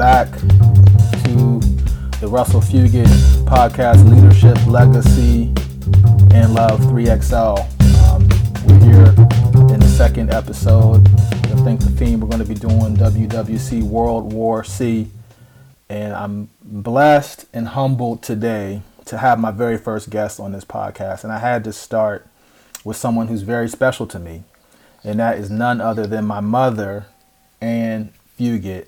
back to the Russell Fugit podcast, Leadership, Legacy, and Love 3XL. Um, we're here in the second episode. I think the theme we're going to be doing WWC World War C. And I'm blessed and humbled today to have my very first guest on this podcast. And I had to start with someone who's very special to me. And that is none other than my mother, Ann Fugit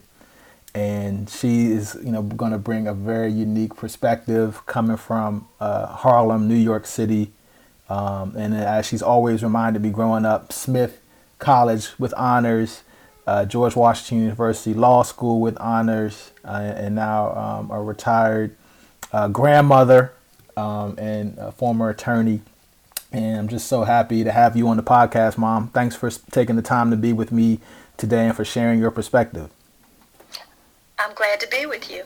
and she is you know going to bring a very unique perspective coming from uh, Harlem, New York City, um, and as she's always reminded me growing up, Smith College with honors, uh, George Washington University Law School with honors, uh, and now um, a retired uh, grandmother um, and a former attorney. And I'm just so happy to have you on the podcast, Mom. Thanks for taking the time to be with me today and for sharing your perspective. I'm glad to be with you.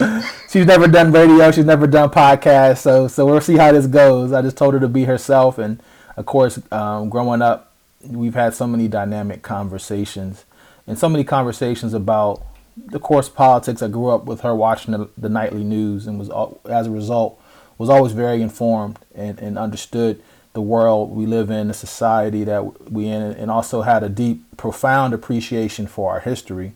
she's never done radio. She's never done podcasts. So so we'll see how this goes. I just told her to be herself, and of course, um, growing up, we've had so many dynamic conversations, and so many conversations about the course politics. I grew up with her watching the, the nightly news, and was as a result was always very informed and, and understood the world we live in, the society that we in, and also had a deep, profound appreciation for our history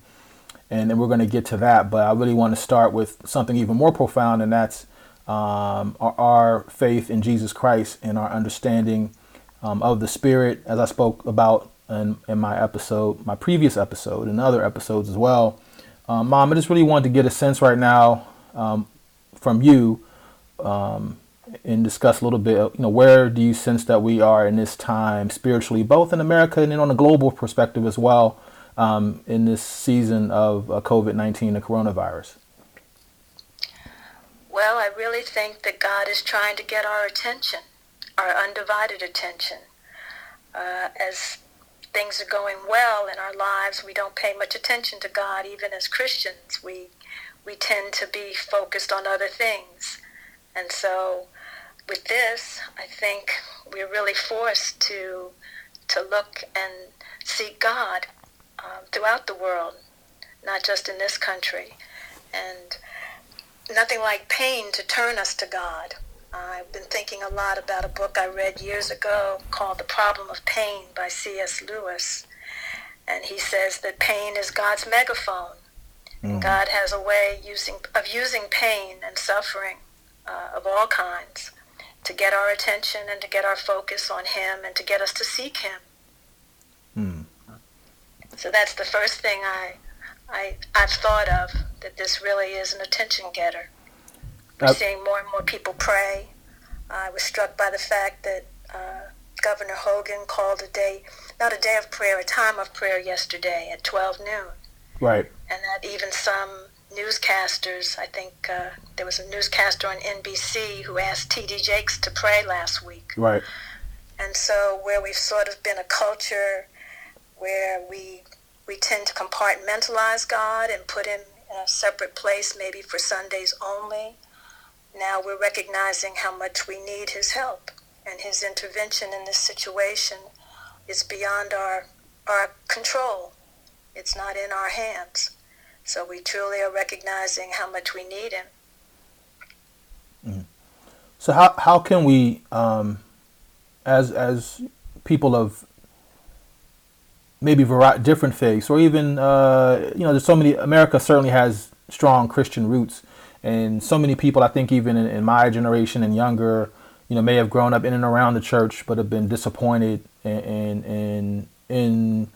and then we're going to get to that. But I really want to start with something even more profound, and that's um, our, our, faith in Jesus Christ and our understanding um, of the Spirit, as I spoke about in, in, my episode, my previous episode, and other episodes as well. Um, Mom, I just really want to get a sense right now um, from you um, and discuss a little bit. You know, where do you sense that we are in this time spiritually, both in America and then on a global perspective as well? Um, in this season of uh, COVID 19, the coronavirus? Well, I really think that God is trying to get our attention, our undivided attention. Uh, as things are going well in our lives, we don't pay much attention to God, even as Christians. We, we tend to be focused on other things. And so, with this, I think we're really forced to, to look and seek God um, throughout the world, not just in this country. And nothing like pain to turn us to God. I've been thinking a lot about a book I read years ago called The Problem of Pain by C.S. Lewis. And he says that pain is God's megaphone. Mm. God has a way using, of using pain and suffering uh, of all kinds to get our attention and to get our focus on Him and to get us to seek Him. So that's the first thing I, I, I've thought of, that this really is an attention getter. We're uh, seeing more and more people pray. I was struck by the fact that uh, Governor Hogan called a day, not a day of prayer, a time of prayer yesterday at 12 noon. Right. And that even some newscasters, I think uh, there was a newscaster on NBC who asked T.D. Jakes to pray last week. Right. And so, where we've sort of been a culture where we we tend to compartmentalize God and put him in a separate place, maybe for Sundays only. Now we're recognizing how much we need his help, and his intervention in this situation is beyond our, our control. It's not in our hands. So we truly are recognizing how much we need him. Mm-hmm. So how, how can we, um, as, as people of maybe vari- different faiths, or even uh, you know, there's so many. America certainly has strong Christian roots, and so many people, I think, even in, in, my generation and younger, you know, may have grown up in and around the church, but have been disappointed in in in,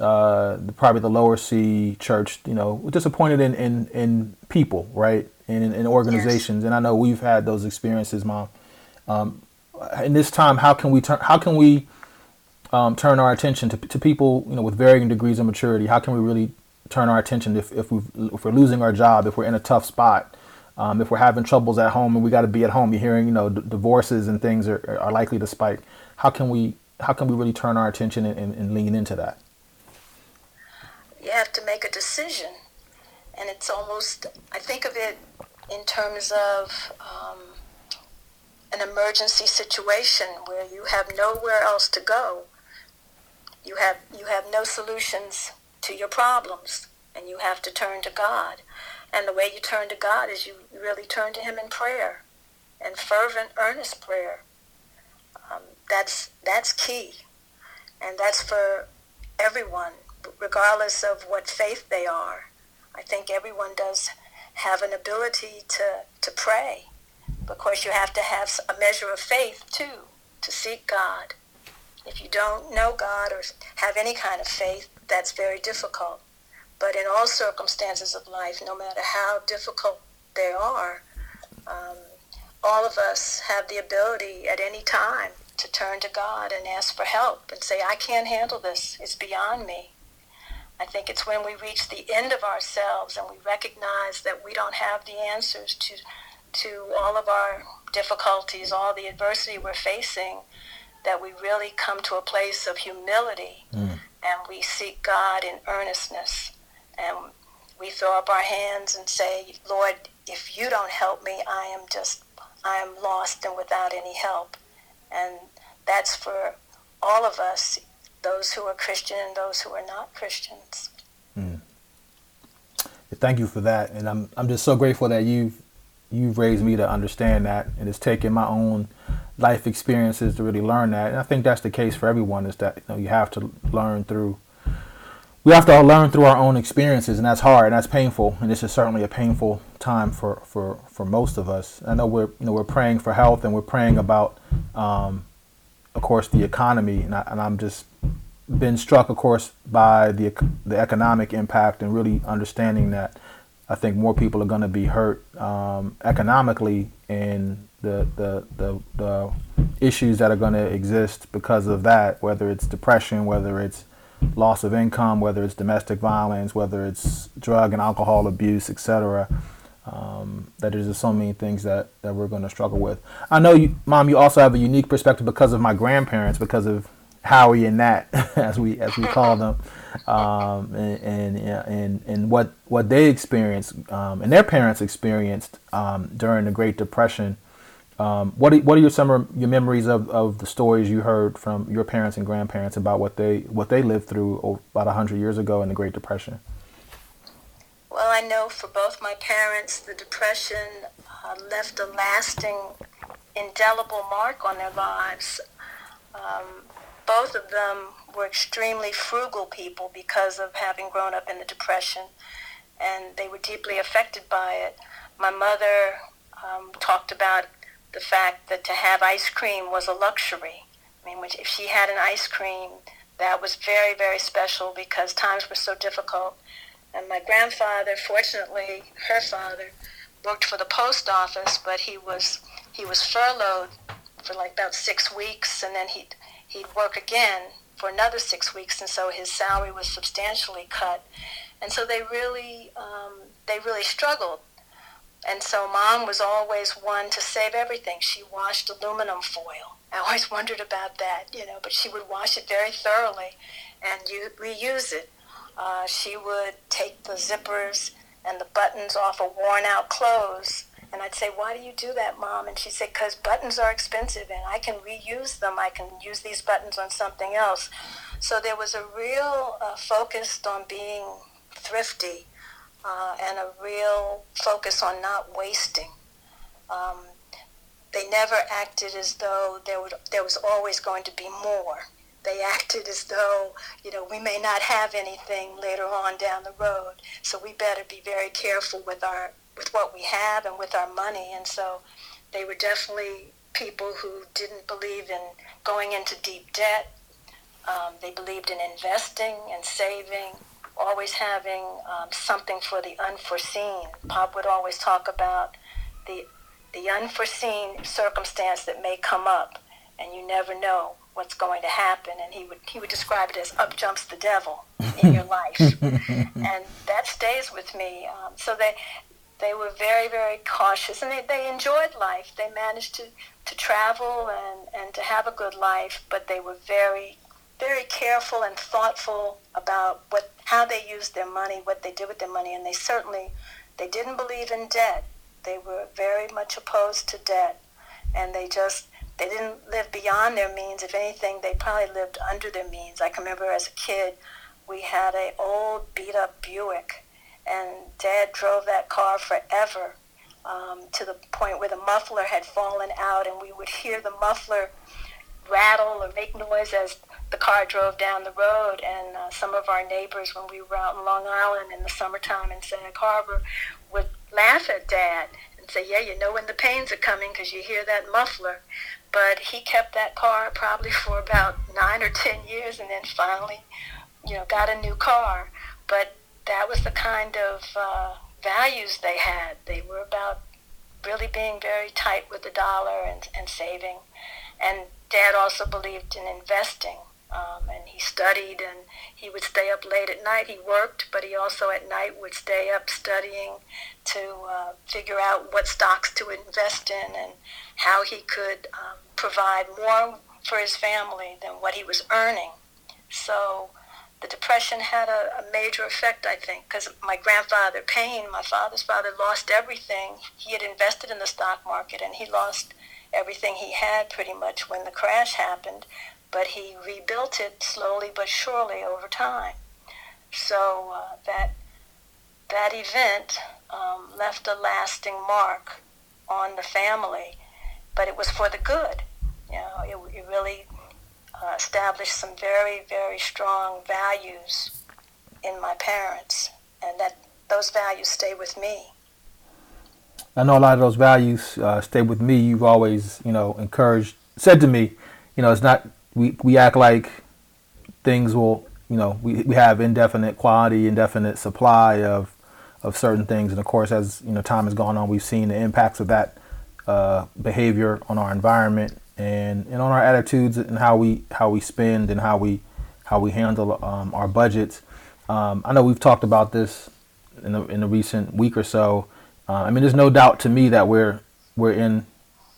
uh, probably the lower C church. You know, disappointed in in, in people, right, and in, in organizations. Yes. And I know we've had those experiences, Mom. Um, in this time, how can we turn? How can we um, turn our attention to, to people, you know, with varying degrees of maturity? How can we really turn our attention if, if, we we're losing our job, if we're in a tough spot, um, if we're having troubles at home and we got to be at home? You're hearing, you know, d- divorces and things are, are likely to spike. How can we how can we really turn our attention and, and, and lean into that? You have to make a decision, and it's almost I think of it in terms of um, an emergency situation where you have nowhere else to go you have you have no solutions to your problems. and you have to turn to God. And the way you turn to God is you really turn to Him in prayer and fervent, earnest prayer. Um, that's that's key, and that's for everyone, regardless of what faith they are. I think everyone does have an ability to, to pray. Of course, you have to have a measure of faith too to seek God. If you don't know God or have any kind of faith, that's very difficult. But in all circumstances of life, no matter how difficult they are, um, all of us have the ability at any time to turn to God and ask for help and say, I can't handle this. It's beyond me. I think it's when we reach the end of ourselves and we recognize that we don't have the answers to, to all of our difficulties, all the adversity we're facing, that we really come to a place of humility mm. and we seek God in earnestness. And we throw up our hands and say, Lord, if you don't help me, I am just, I am lost and without any help. And that's for all of us, those who are Christian and those who are not Christians. Mm. Thank you for that, and I'm I'm just so grateful that you've you've raised me to understand that, and it's taken my own life experiences to really learn that. And I think that's the case for everyone. Is that you know you have to learn through. We have to learn through our own experiences, and that's hard and that's painful. And this is certainly a painful time for, for, for most of us. I know we're you know we're praying for health and we're praying about, um, of course, the economy, and, I, and I'm just been struck, of course, by the the economic impact and really understanding that I think more people are going to be hurt um, economically in the, the the the issues that are going to exist because of that, whether it's depression, whether it's loss of income, whether it's domestic violence, whether it's drug and alcohol abuse, etc. Um, that there's just so many things that, that we're going to struggle with. I know you, mom, you also have a unique perspective because of my grandparents, because of Howie and Nat, as we as we call them, um, and, and, and what what they experienced um, and their parents experienced um, during the Great Depression. Um, what are, what are your some your memories of, of the stories you heard from your parents and grandparents about what they what they lived through about hundred years ago in the Great Depression? Well, I know for both my parents, the Depression uh, left a lasting, indelible mark on their lives. Um, both of them were extremely frugal people because of having grown up in the Depression, and they were deeply affected by it. My mother um, talked about the fact that to have ice cream was a luxury. I mean, if she had an ice cream, that was very, very special because times were so difficult. And my grandfather, fortunately, her father, worked for the post office, but he was he was furloughed for like about six weeks, and then he he'd work again for another six weeks, and so his salary was substantially cut. And so they really, um, they really struggled. And so mom was always one to save everything. She washed aluminum foil. I always wondered about that, you know, but she would wash it very thoroughly and reuse it. Uh, she would take the zippers and the buttons off of worn out clothes and I'd say, why do you do that, Mom? And she'd say, because buttons are expensive and I can reuse them. I can use these buttons on something else. So there was a real uh, focus on being thrifty uh, and a real focus on not wasting. Um, they never acted as though there, would, there was always going to be more. They acted as though, you know, we may not have anything later on down the road, so we better be very careful with our with what we have and with our money. And so they were definitely people who didn't believe in going into deep debt. Um, they believed in investing and saving, always having um, something for the unforeseen. Pop would always talk about the the unforeseen circumstance that may come up, and you never know what's going to happen. And he would he would describe it as "up jumps the devil" in your life, and that stays with me. Um, so they they were very, very cautious and they, they enjoyed life. They managed to, to travel and, and to have a good life, but they were very, very careful and thoughtful about what, how they used their money, what they did with their money, and they certainly, they didn't believe in debt. They were very much opposed to debt, and they just, they didn't live beyond their means. If anything, they probably lived under their means. I can remember as a kid, we had a old beat up Buick and Dad drove that car forever um, to the point where the muffler had fallen out, and we would hear the muffler rattle or make noise as the car drove down the road. And uh, some of our neighbors, when we were out in Long Island in the summertime in Sag Harbor, would laugh at Dad and say, "Yeah, you know when the Paynes are coming because you hear that muffler." But he kept that car probably for about nine or ten years, and then finally, you know, got a new car. But that was the kind of uh, values they had. They were about really being very tight with the dollar and, and saving. And Dad also believed in investing. Um, and he studied and he would stay up late at night. He worked, but he also at night would stay up studying to uh, figure out what stocks to invest in and how he could um, provide more for his family than what he was earning. So the depression had a, a major effect, I think, because my grandfather Payne, my father's father, lost everything. He had invested in the stock market, and he lost everything he had pretty much when the crash happened. But he rebuilt it slowly but surely over time. So uh, that that event um, left a lasting mark on the family, but it was for the good. You know, it, it really established some very, very strong values in my parents, and that those values stay with me. I know a lot of those values uh, stay with me. You've always, you know, encouraged, said to me, you know, it's not we we act like things will, you know, we we have indefinite quality, indefinite supply of of certain things, and of course, as you know, time has gone on, we've seen the impacts of that uh, behavior on our environment and and on our attitudes and how we how we spend and how we how we handle um, our budgets. Um, I know we've talked about this in the in the recent week or so. Uh, I mean, there's no doubt to me that we're we're in,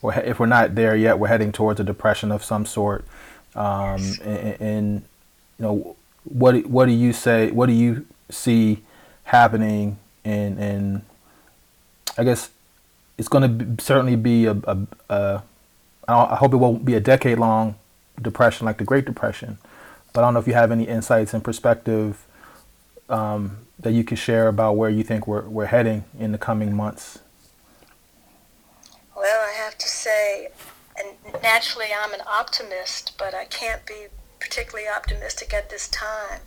or if we're not there yet, we're heading towards a depression of some sort. Um, and, and, you know, what what do you say? What do you see happening? And and I guess it's going to certainly be a, a, a I hope it won't be a decade long depression like the Great Depression. But I don't know if you have any insights and perspective um, that you could share about where you think we're, we're heading in the coming months. Well, I have to say, and naturally I'm an optimist, but I can't be particularly optimistic at this time.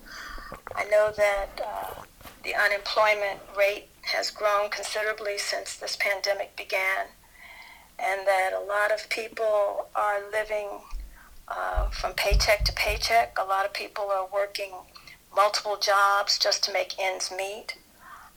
I know that uh, the unemployment rate has grown considerably since this pandemic began and that a lot of people are living uh, from paycheck to paycheck. A lot of people are working multiple jobs just to make ends meet.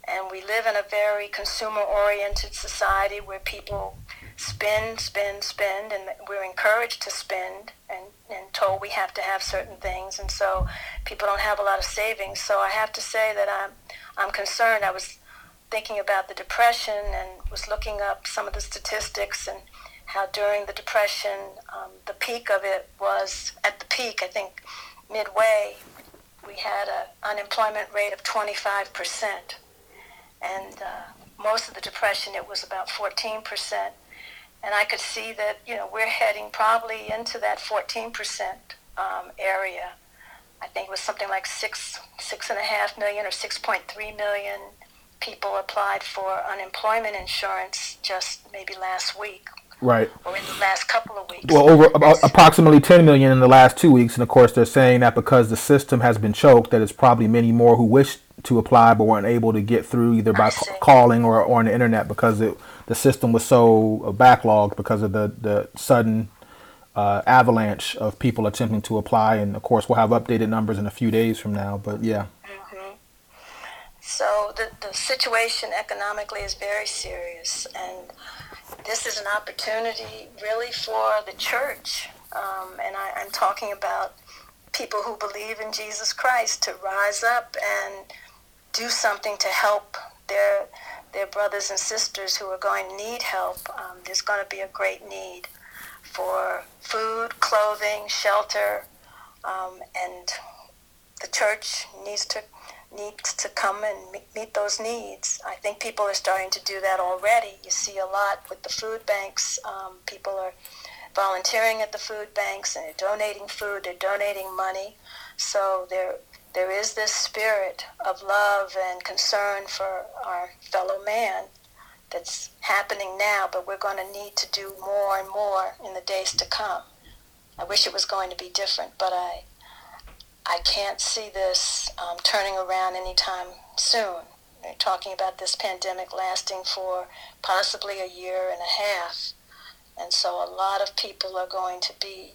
And we live in a very consumer oriented society where people spend, spend, spend, and we're encouraged to spend and, and told we have to have certain things. And so people don't have a lot of savings. So I have to say that I'm, I'm concerned. I was thinking about the Depression and was looking up some of the statistics and how during the Depression, um, the peak of it was at the peak, I think midway, we had an unemployment rate of 25%. And uh, most of the Depression, it was about 14%. And I could see that, you know, we're heading probably into that 14% um, area. I think it was something like six, six and a half million or 6.3 million people applied for unemployment insurance just maybe last week. Right. Or in the last couple of weeks. Well, over about approximately 10 million in the last two weeks, and of course they're saying that because the system has been choked, that it's probably many more who wish to apply but weren't able to get through either by ca- calling or, or on the internet because it, the system was so uh, backlogged because of the the sudden uh, avalanche of people attempting to apply. And of course, we'll have updated numbers in a few days from now. But yeah. So the, the situation economically is very serious, and this is an opportunity really for the church. Um, and I, I'm talking about people who believe in Jesus Christ to rise up and do something to help their their brothers and sisters who are going to need help. Um, there's going to be a great need for food, clothing, shelter, um, and the church needs to needs to come and meet those needs. I think people are starting to do that already. You see a lot with the food banks. Um, people are volunteering at the food banks and they're donating food, they're donating money. So they're there is this spirit of love and concern for our fellow man that's happening now, but we're going to need to do more and more in the days to come. I wish it was going to be different, but I, I can't see this um, turning around anytime soon. They're talking about this pandemic lasting for possibly a year and a half. And so a lot of people are going to be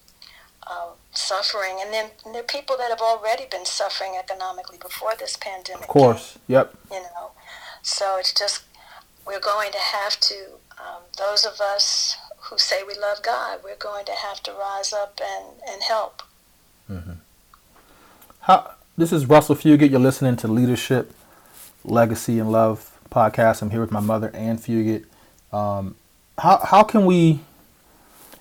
uh, suffering. And then there are people that have already been suffering economically before this pandemic. Of course, yep. You know, so it's just, we're going to have to, um, those of us who say we love God, we're going to have to rise up and, and help. Mm-hmm. How, this is Russell Fugit. You're listening to Leadership, Legacy, and Love podcast. I'm here with my mother, Ann Fugit. Um, how, how can we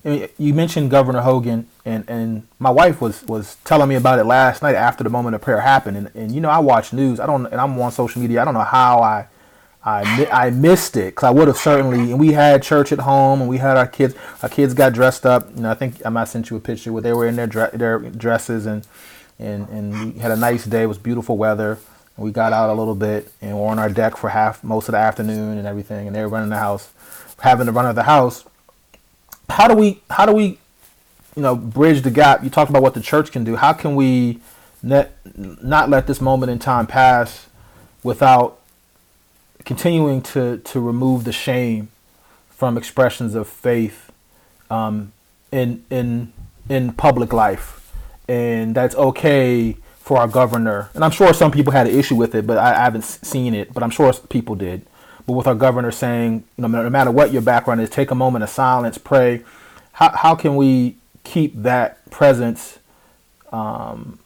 I mean, you mentioned Governor Hogan, and, and my wife was, was telling me about it last night after the moment of prayer happened. And, and you know, I watch news. I don't, and I'm on social media. I don't know how I I, I missed it because I would have certainly. And we had church at home, and we had our kids. Our kids got dressed up. You know, I think I might sent you a picture where they were in their dre- their dresses, and and and we had a nice day. It was beautiful weather. We got out a little bit and were on our deck for half most of the afternoon and everything. And they were running the house, having the run of the house how do we how do we you know bridge the gap? You talked about what the church can do. How can we net, not let this moment in time pass without continuing to to remove the shame from expressions of faith um, in in in public life, and that's okay for our governor. And I'm sure some people had an issue with it, but I, I haven't seen it. But I'm sure people did but with our governor saying, you know, no matter what your background is, take a moment of silence, pray. How, how can we keep that presence, um,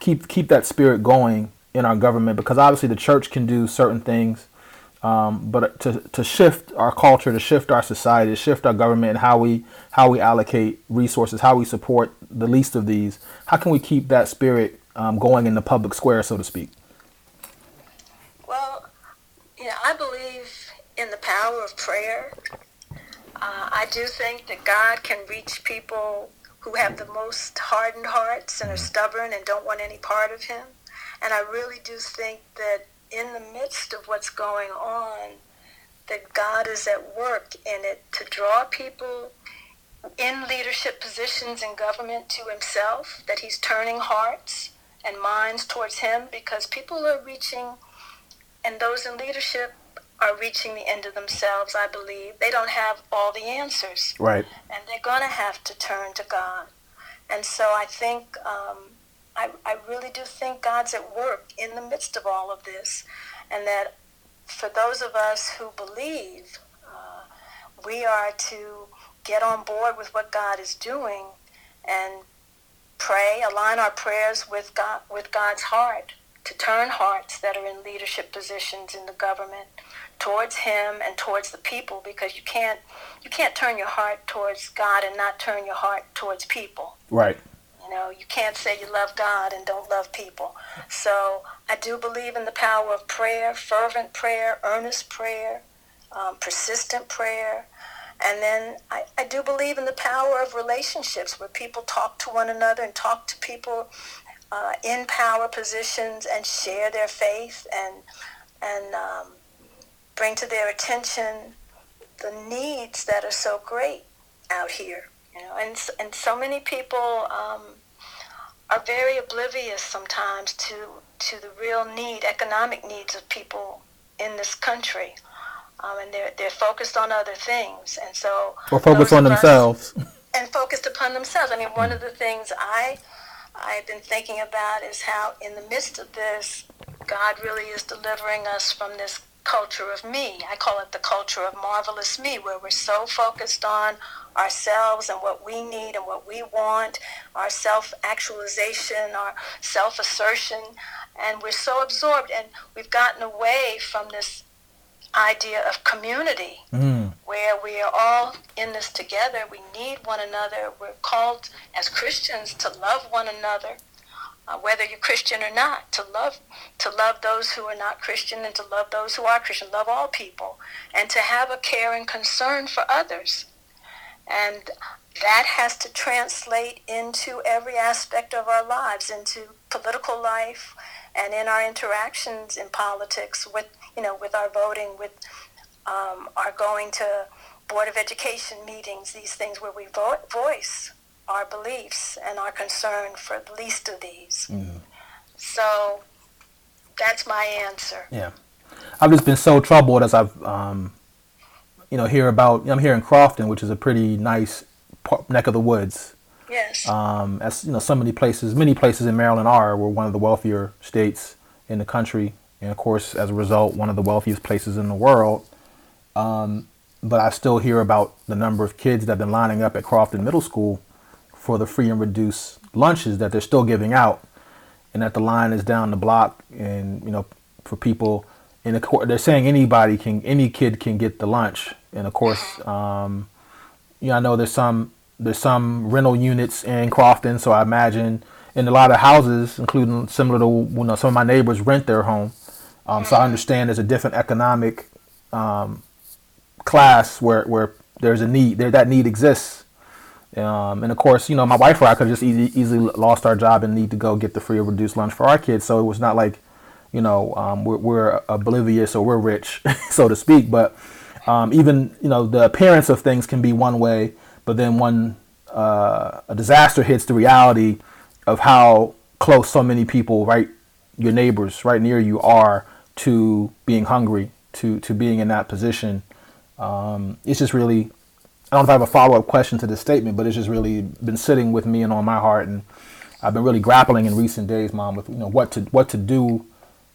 keep keep that spirit going in our government? Because obviously the church can do certain things, um, but to, to shift our culture, to shift our society, to shift our government, and how we how we allocate resources, how we support the least of these, how can we keep that spirit um, going in the public square, so to speak? Well, you know, I believe in the power of prayer. Uh, I do think that God can reach people who have the most hardened hearts and are stubborn and don't want any part of Him. And I really do think that in the midst of what's going on, that God is at work in it to draw people in leadership positions in government to himself, that he's turning hearts and minds towards him because people are reaching and those in leadership are reaching the end of themselves, I believe. They don't have all the answers. Right. And they're going to have to turn to God. And so I think, um, I, I really do think God's at work in the midst of all of this. And that for those of us who believe, uh, we are to get on board with what God is doing and pray, align our prayers with God, with God's heart to turn hearts that are in leadership positions in the government towards him and towards the people because you can't you can't turn your heart towards God and not turn your heart towards people. Right. You know, you can't say you love God and don't love people. So I do believe in the power of prayer, fervent prayer, earnest prayer, um, persistent prayer. And then I, I do believe in the power of relationships where people talk to one another and talk to people uh, in power positions and share their faith and and um, bring to their attention the needs that are so great out here. You know, and and so many people um, are very oblivious sometimes to to the real need, economic needs of people in this country. Um, and they're, they're focused on other things. And so... Or focused on themselves. and focused upon themselves. I mean, one of the things I I've been thinking about is how, in the midst of this, God really is delivering us from this culture of me. I call it the culture of marvelous me, where we're so focused on ourselves and what we need and what we want, our self actualization, our self assertion, and we're so absorbed and we've gotten away from this idea of community mm. where we are all in this together. We need one another. We're called as Christians to love one another, uh, whether you're Christian or not, to love to love those who are not Christian and to love those who are Christian, love all people, and to have a care and concern for others. And that has to translate into every aspect of our lives, into political life and in our interactions in politics with, you know, with our voting, with um, our going to Board of Education meetings, these things where we vo- voice our beliefs and our concern for the least of these. Mm. So that's my answer. Yeah. I've just been so troubled as I've, um, you know, hear about, I'm here in Crofton, which is a pretty nice neck of the woods. Yes. Um, as you know, so many places, many places in Maryland are, we're one of the wealthier states in the country, and of course, as a result, one of the wealthiest places in the world. Um, but I still hear about the number of kids that have been lining up at Crofton Middle School for the free and reduced lunches that they're still giving out, and that the line is down the block, and you know, for people, and the, court, they're saying anybody can, any kid can get the lunch, and of course, um, you know, I know there's some there's some rental units in Crofton, so I imagine in a lot of houses, including similar to you know some of my neighbors rent their home. Um, so I understand there's a different economic um, class where where there's a need there that need exists. Um, and of course, you know, my wife or I could just easy, easily lost our job and need to go get the free or reduced lunch for our kids. So it was not like, you know, um, we're, we're, oblivious or we're rich, so to speak. But um, even, you know, the appearance of things can be one way, but then when uh, a disaster hits the reality of how close so many people, right, your neighbors right near you are to being hungry, to, to being in that position, um, it's just really, I don't know if I have a follow up question to this statement, but it's just really been sitting with me and on my heart, and I've been really grappling in recent days, Mom, with you know what to what to do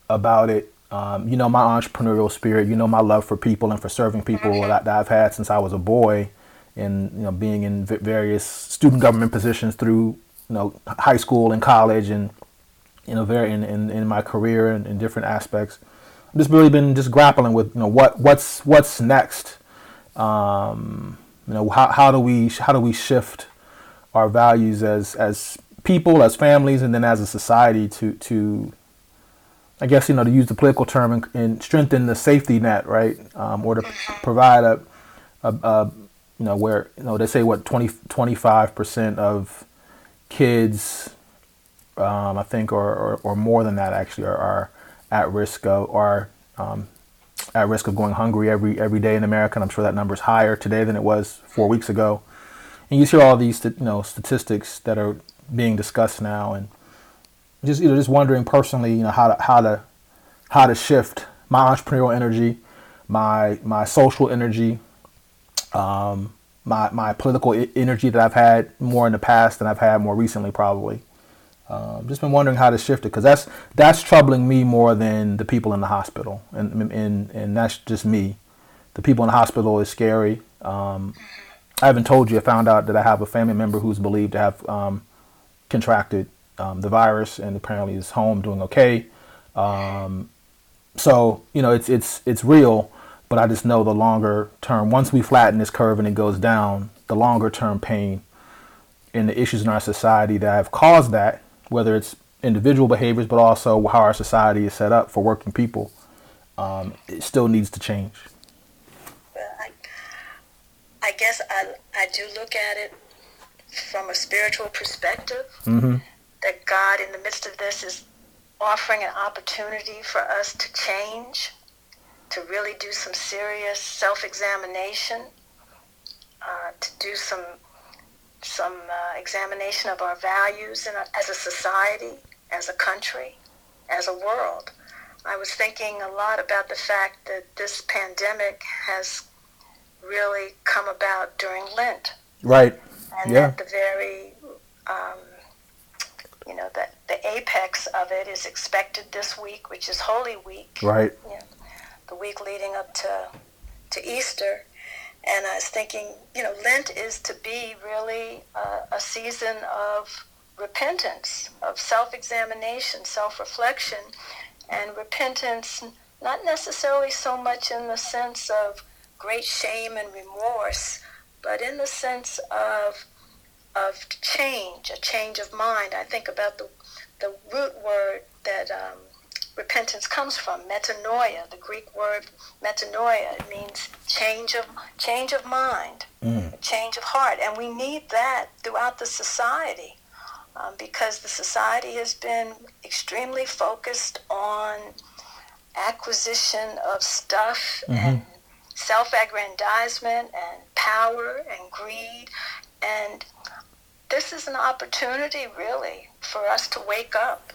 about it. Um, you know my entrepreneurial spirit, you know my love for people and for serving people that, that I've had since I was a boy, and you know being in various student government positions through you know high school and college, and you know very in, in, in my career and in different aspects. I've just really been just grappling with you know what what's what's next. Um, you know how, how do we how do we shift our values as as people, as families, and then as a society to to I guess you know to use the political term and, and strengthen the safety net, right, um, or to provide a, a, a, you know where you know they say what 25 percent of kids, um, I think, or, or, or more than that actually are, are at risk of are um, at risk of going hungry every every day in America. And I'm sure that number is higher today than it was four weeks ago. And you hear all these you know statistics that are being discussed now, and just you know just wondering personally, you know how to how to how to shift my entrepreneurial energy, my my social energy, um, my my political energy that I've had more in the past than I've had more recently, probably. Um, just been wondering how to shift it because that's that's troubling me more than the people in the hospital, and and and that's just me. The people in the hospital is scary. Um, I haven't told you. I found out that I have a family member who's believed to have um, contracted um, the virus, and apparently is home doing okay. Um, so you know, it's it's it's real, but I just know the longer term. Once we flatten this curve and it goes down, the longer term pain and the issues in our society that have caused that whether it's individual behaviors, but also how our society is set up for working people, um, it still needs to change. Well, I, I guess I, I do look at it from a spiritual perspective. Mm-hmm. That God, in the midst of this, is offering an opportunity for us to change, to really do some serious self-examination, uh, to do some some uh, examination of our values in a, as a society, as a country, as a world. I was thinking a lot about the fact that this pandemic has really come about during Lent. Right. And yeah. that the very, um, you know, that the apex of it is expected this week, which is Holy Week. Right. You know, the week leading up to to Easter. And I was thinking, you know, Lent is to be really a, a season of repentance, of self examination, self reflection, and repentance, not necessarily so much in the sense of great shame and remorse, but in the sense of of change, a change of mind. I think about the the root word that um, repentance comes from, metanoia, the Greek word metanoia. It means change of change of mind, mm. change of heart, and we need that throughout the society. um, because the society has been extremely focused on acquisition of stuff mm-hmm. and self-aggrandizement and power and greed and this is an opportunity really for us to wake up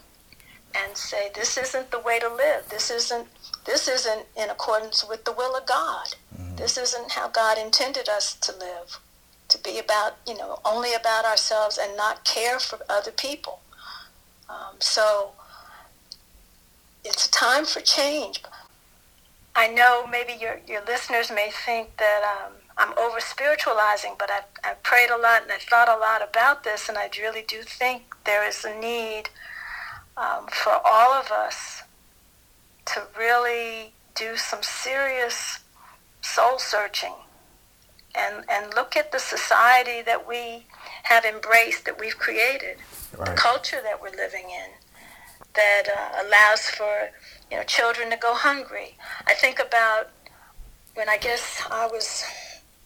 and say this isn't the way to live. This isn't this isn't in accordance with the will of god. Mm-hmm. this isn't how god intended us to live to be about you know only about ourselves and not care for other people. Um, so it's a time for change. I know maybe your, your listeners may think that um, I'm over spiritualizing, but I've, I've prayed a lot and I've thought a lot about this, and I really do think there is a need um, for all of us to really do some serious soul searching and, and look at the society that we have embraced, that we've created, right. the culture that we're living in that uh, allows for you know children to go hungry. I think about when I guess I was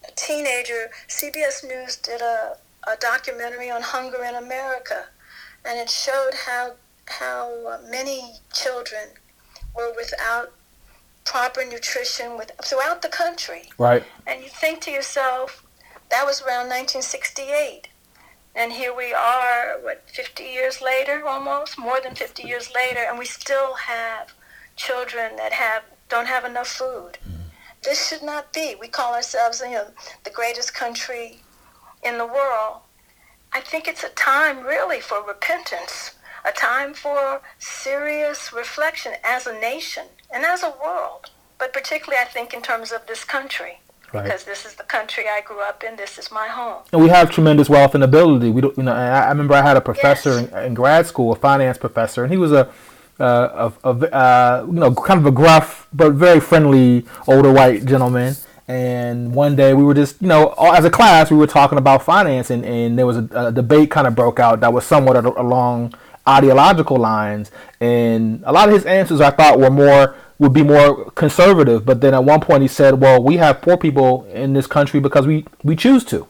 a teenager, CBS News did a, a documentary on hunger in America, and it showed how how many children were without proper nutrition with, throughout the country. Right. And you think to yourself, that was around 1968. And here we are, what, 50 years later almost, more than 50 years later, and we still have children that have don't have enough food. Mm. This should not be. We call ourselves, you know, the greatest country in the world. I think it's a time really for repentance, a time for serious reflection as a nation and as a world, but particularly I think in terms of this country. Right. Because this is the country I grew up in. This is my home. And we have tremendous wealth and ability. We don't, you know. I remember I had a professor yes. in, in grad school, a finance professor, and he was a uh, a, a uh, you know, kind of a gruff but very friendly older white gentleman. And one day we were just, you know, as a class, we were talking about finance, and, and there was a, a debate kind of broke out that was somewhat along ideological lines. And a lot of his answers I thought were more would be more conservative. But then at one point he said, "Well, we have poor people in this country because we we choose to.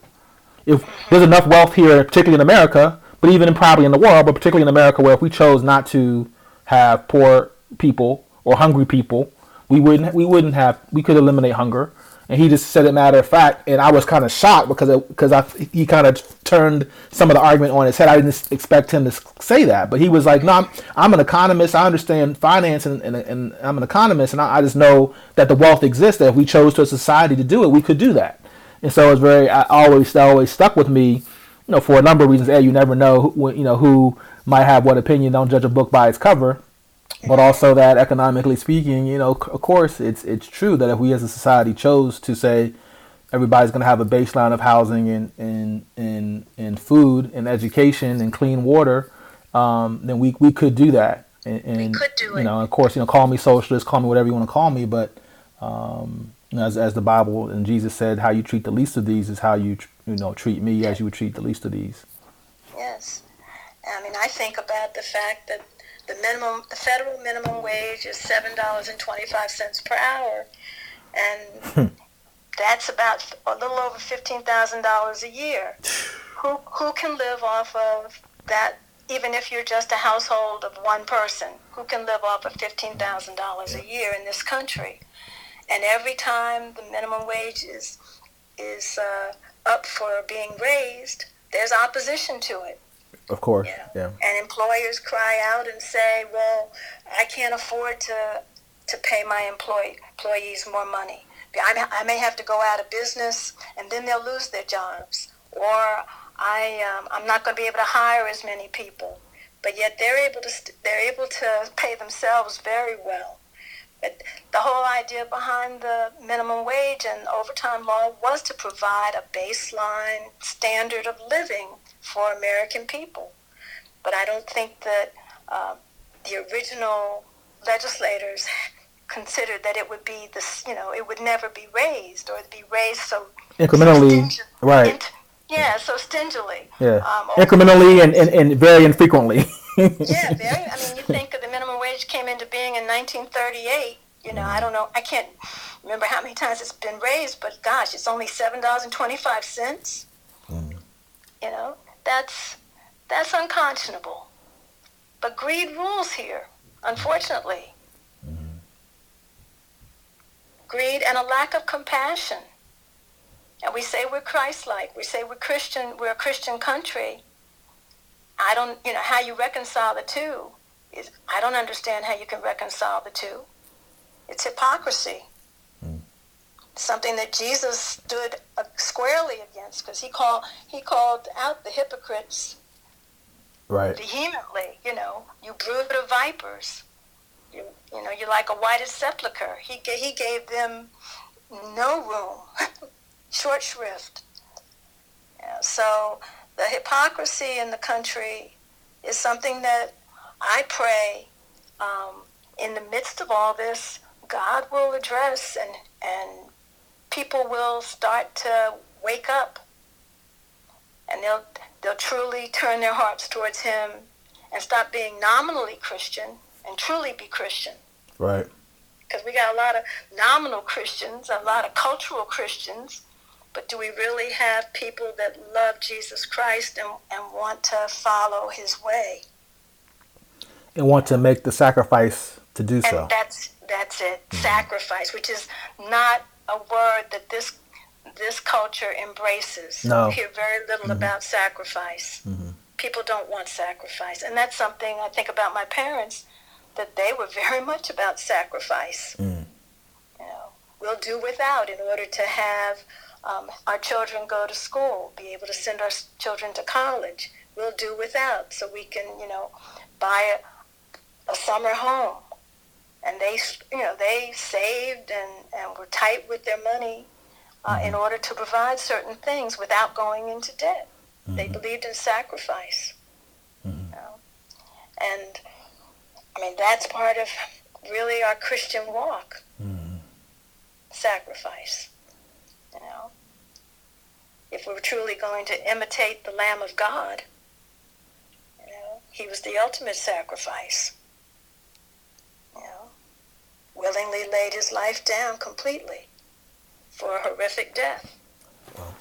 If there's enough wealth here, particularly in America, but even in, probably in the world, but particularly in America, where if we chose not to have poor people or hungry people, we wouldn't we wouldn't have we could eliminate hunger. And he just said it matter of fact, and I was kind of shocked because because I he kind of turned some of the argument on his head. I didn't expect him to say that, but he was like, "No, I'm, an economist. I understand finance, and, and, and I'm an economist, and I, I, just know that the wealth exists. That if we chose to a society to do it, we could do that." And so it's very I always that always stuck with me, you know, for a number of reasons. A, you never know, who, you know, who might have what opinion. Don't judge a book by its cover. But also that economically speaking, you know, of course, it's it's true that if we as a society chose to say everybody's going to have a baseline of housing and and and, and food and education and clean water, um, then we we could do that. And, and we could do it. You know, of course, you know, call me socialist, call me whatever you want to call me, but um, you know, as as the Bible and Jesus said, how you treat the least of these is how you you know treat me as you would treat the least of these. Yes. I mean, I think about the fact that the minimum, the federal minimum wage is seven dollars and twenty-five cents per hour, and hmm. that's about a little over fifteen thousand dollars a year. Who who can live off of that? Even if you're just a household of one person, who can live off of fifteen thousand dollars a year in this country? And every time the minimum wage is is uh, up for being raised, there's opposition to it. Of course, you know? yeah. And employers cry out and say, "Well, I can't afford to to pay my employee, employees more money. I, I may have to go out of business, and then they'll lose their jobs, or I um, I'm not going to be able to hire as many people." But yet they're able to st- they're able to pay themselves very well. But the whole idea behind the minimum wage and overtime law was to provide a baseline standard of living for American people. But I don't think that uh, the original legislators considered that it would be this, you know, it would never be raised or be raised so incrementally, so right? Int- yeah, so stingily. Yeah, um, incrementally and, and, and very infrequently. yeah, very. I mean, you think of the minimum wage came into being in 1938. You know, I don't know. I can't remember how many times it's been raised, but gosh, it's only seven dollars and twenty-five cents. Mm. You know, that's That's unconscionable. But greed rules here, unfortunately. Greed and a lack of compassion. And we say we're Christ-like. We say we're Christian. We're a Christian country. I don't, you know, how you reconcile the two is, I don't understand how you can reconcile the two. It's hypocrisy. Something that Jesus stood uh, squarely against because he called, he called out the hypocrites right. vehemently. You know, you brood of vipers. You, you know, you're like a whited sepulcher. He, he gave them no room, short shrift. Yeah, so the hypocrisy in the country is something that I pray um, in the midst of all this, God will address and, and people will start to wake up and they'll, they'll truly turn their hearts towards him and stop being nominally Christian and truly be Christian. Right. Because we got a lot of nominal Christians, a lot of cultural Christians, but do we really have people that love Jesus Christ and, and want to follow his way? and want to make the sacrifice to do so. That's that's it. Mm-hmm. Sacrifice, which is not a word that this this culture embraces. No. We hear very little mm-hmm. about sacrifice. Mm-hmm. People don't want sacrifice, and that's something I think about my parents that they were very much about sacrifice. Mm. You know, we'll do without in order to have um, our children go to school, be able to send our children to college. We'll do without so we can, you know, buy a a summer home. And they, you know, they saved and, and were tight with their money uh, mm-hmm. in order to provide certain things without going into debt. Mm-hmm. They believed in sacrifice. Mm-hmm. You know? And, I mean, that's part of really our Christian walk. Mm-hmm. Sacrifice. You know? If we're truly going to imitate the Lamb of God, you know, he was the ultimate sacrifice willingly laid his life down completely for a horrific death. Well,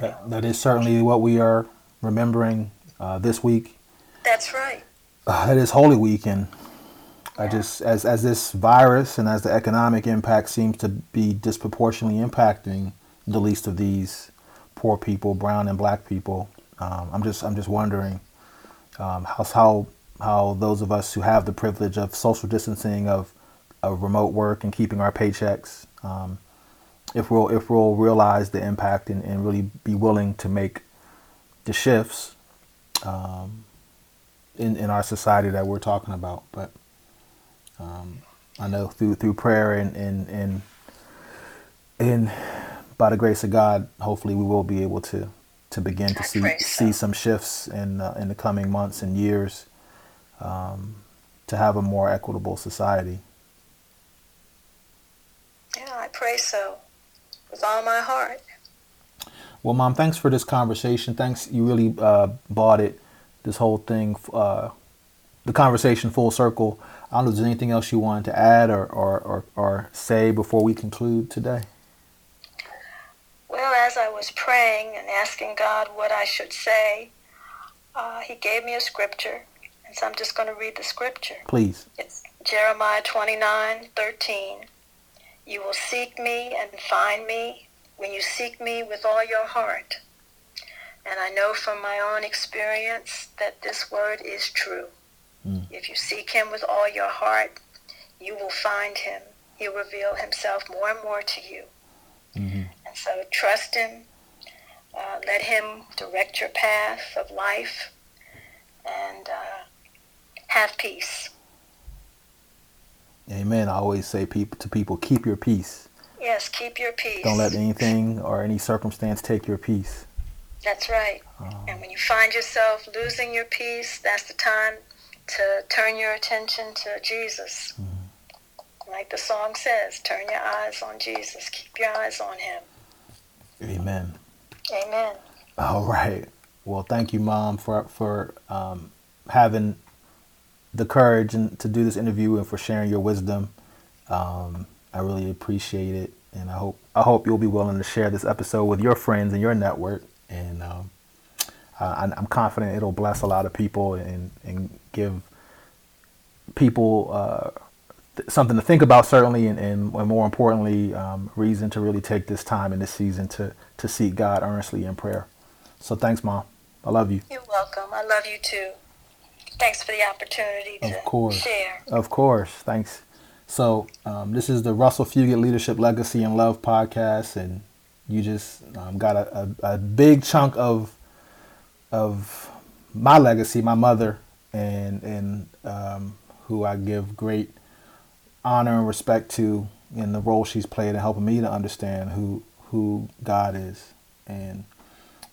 that, that is certainly what we are remembering uh, this week. That's right. Uh, it is Holy Week, and. I just as as this virus and as the economic impact seems to be disproportionately impacting the least of these poor people, brown and black people. Um, I'm just I'm just wondering um, how how how those of us who have the privilege of social distancing, of, of remote work and keeping our paychecks, um, if we'll if we'll realize the impact and, and really be willing to make the shifts um, in in our society that we're talking about. But um, I know through through prayer and and and and by the grace of God, hopefully we will be able to to begin to see so. see some shifts in uh, in the coming months and years um, to have a more equitable society. Yeah, I pray so with all my heart. Well, Mom, thanks for this conversation. Thanks, you really uh, bought it, this whole thing, uh, the conversation full circle. I don't know if there's anything else you wanted to add or, or, or, or say before we conclude today. Well, as I was praying and asking God what I should say, uh, He gave me a scripture and so I'm just going to read the scripture. Please. It's Jeremiah 29, 13. You will seek me and find me when you seek me with all your heart. And I know from my own experience that this word is true. Mm. If you seek him with all your heart, you will find him. He'll reveal himself more and more to you. Mm-hmm. And so trust him. Uh, let him direct your path of life. And uh, have peace. Amen. I always say people to people, keep your peace. Yes, keep your peace. Don't let anything or any circumstance take your peace. That's right. Um, and when you find yourself losing your peace, that's the time to turn your attention to Jesus. Mm-hmm. Like the song says, turn your eyes on Jesus. Keep your eyes on him. Amen. Amen. All right. Well, thank you, Mom, for for um, having the courage and to do this interview and for sharing your wisdom. Um, I really appreciate it, and I hope I hope you'll be willing to share this episode with your friends and your network. And um, uh, I'm confident it'll bless a lot of people and, and give people uh, th- something to think about, certainly, and, and, and more importantly, um, reason to really take this time in this season to, to seek God earnestly in prayer. So thanks, Mom. I love you. You're welcome. I love you too. Thanks for the opportunity to of course. share. Of course. Thanks. So, um, this is the Russell Fugit Leadership Legacy and Love podcast, and you just um, got a, a, a big chunk of of my legacy, my mother, and and um, who I give great honor and respect to in the role she's played in helping me to understand who who God is and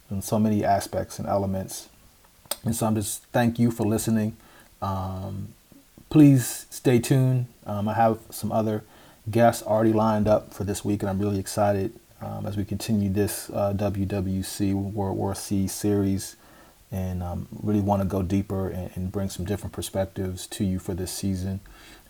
in so many aspects and elements. And so I'm just thank you for listening. Um, please stay tuned. Um, I have some other guests already lined up for this week, and I'm really excited um, as we continue this uh, WWC World War C series and um, really want to go deeper and, and, bring some different perspectives to you for this season.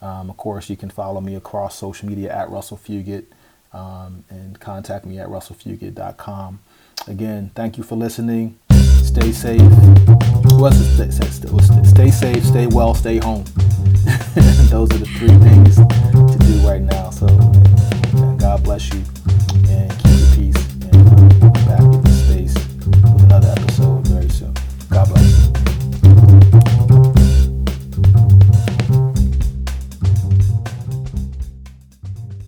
Um, of course, you can follow me across social media at Russell Fugit um, and contact me at russellfugit.com. Again, thank you for listening. Stay safe to us, it's, it's, it's, stay safe, stay well, stay home. Those are the three things to do right now. So, God bless you and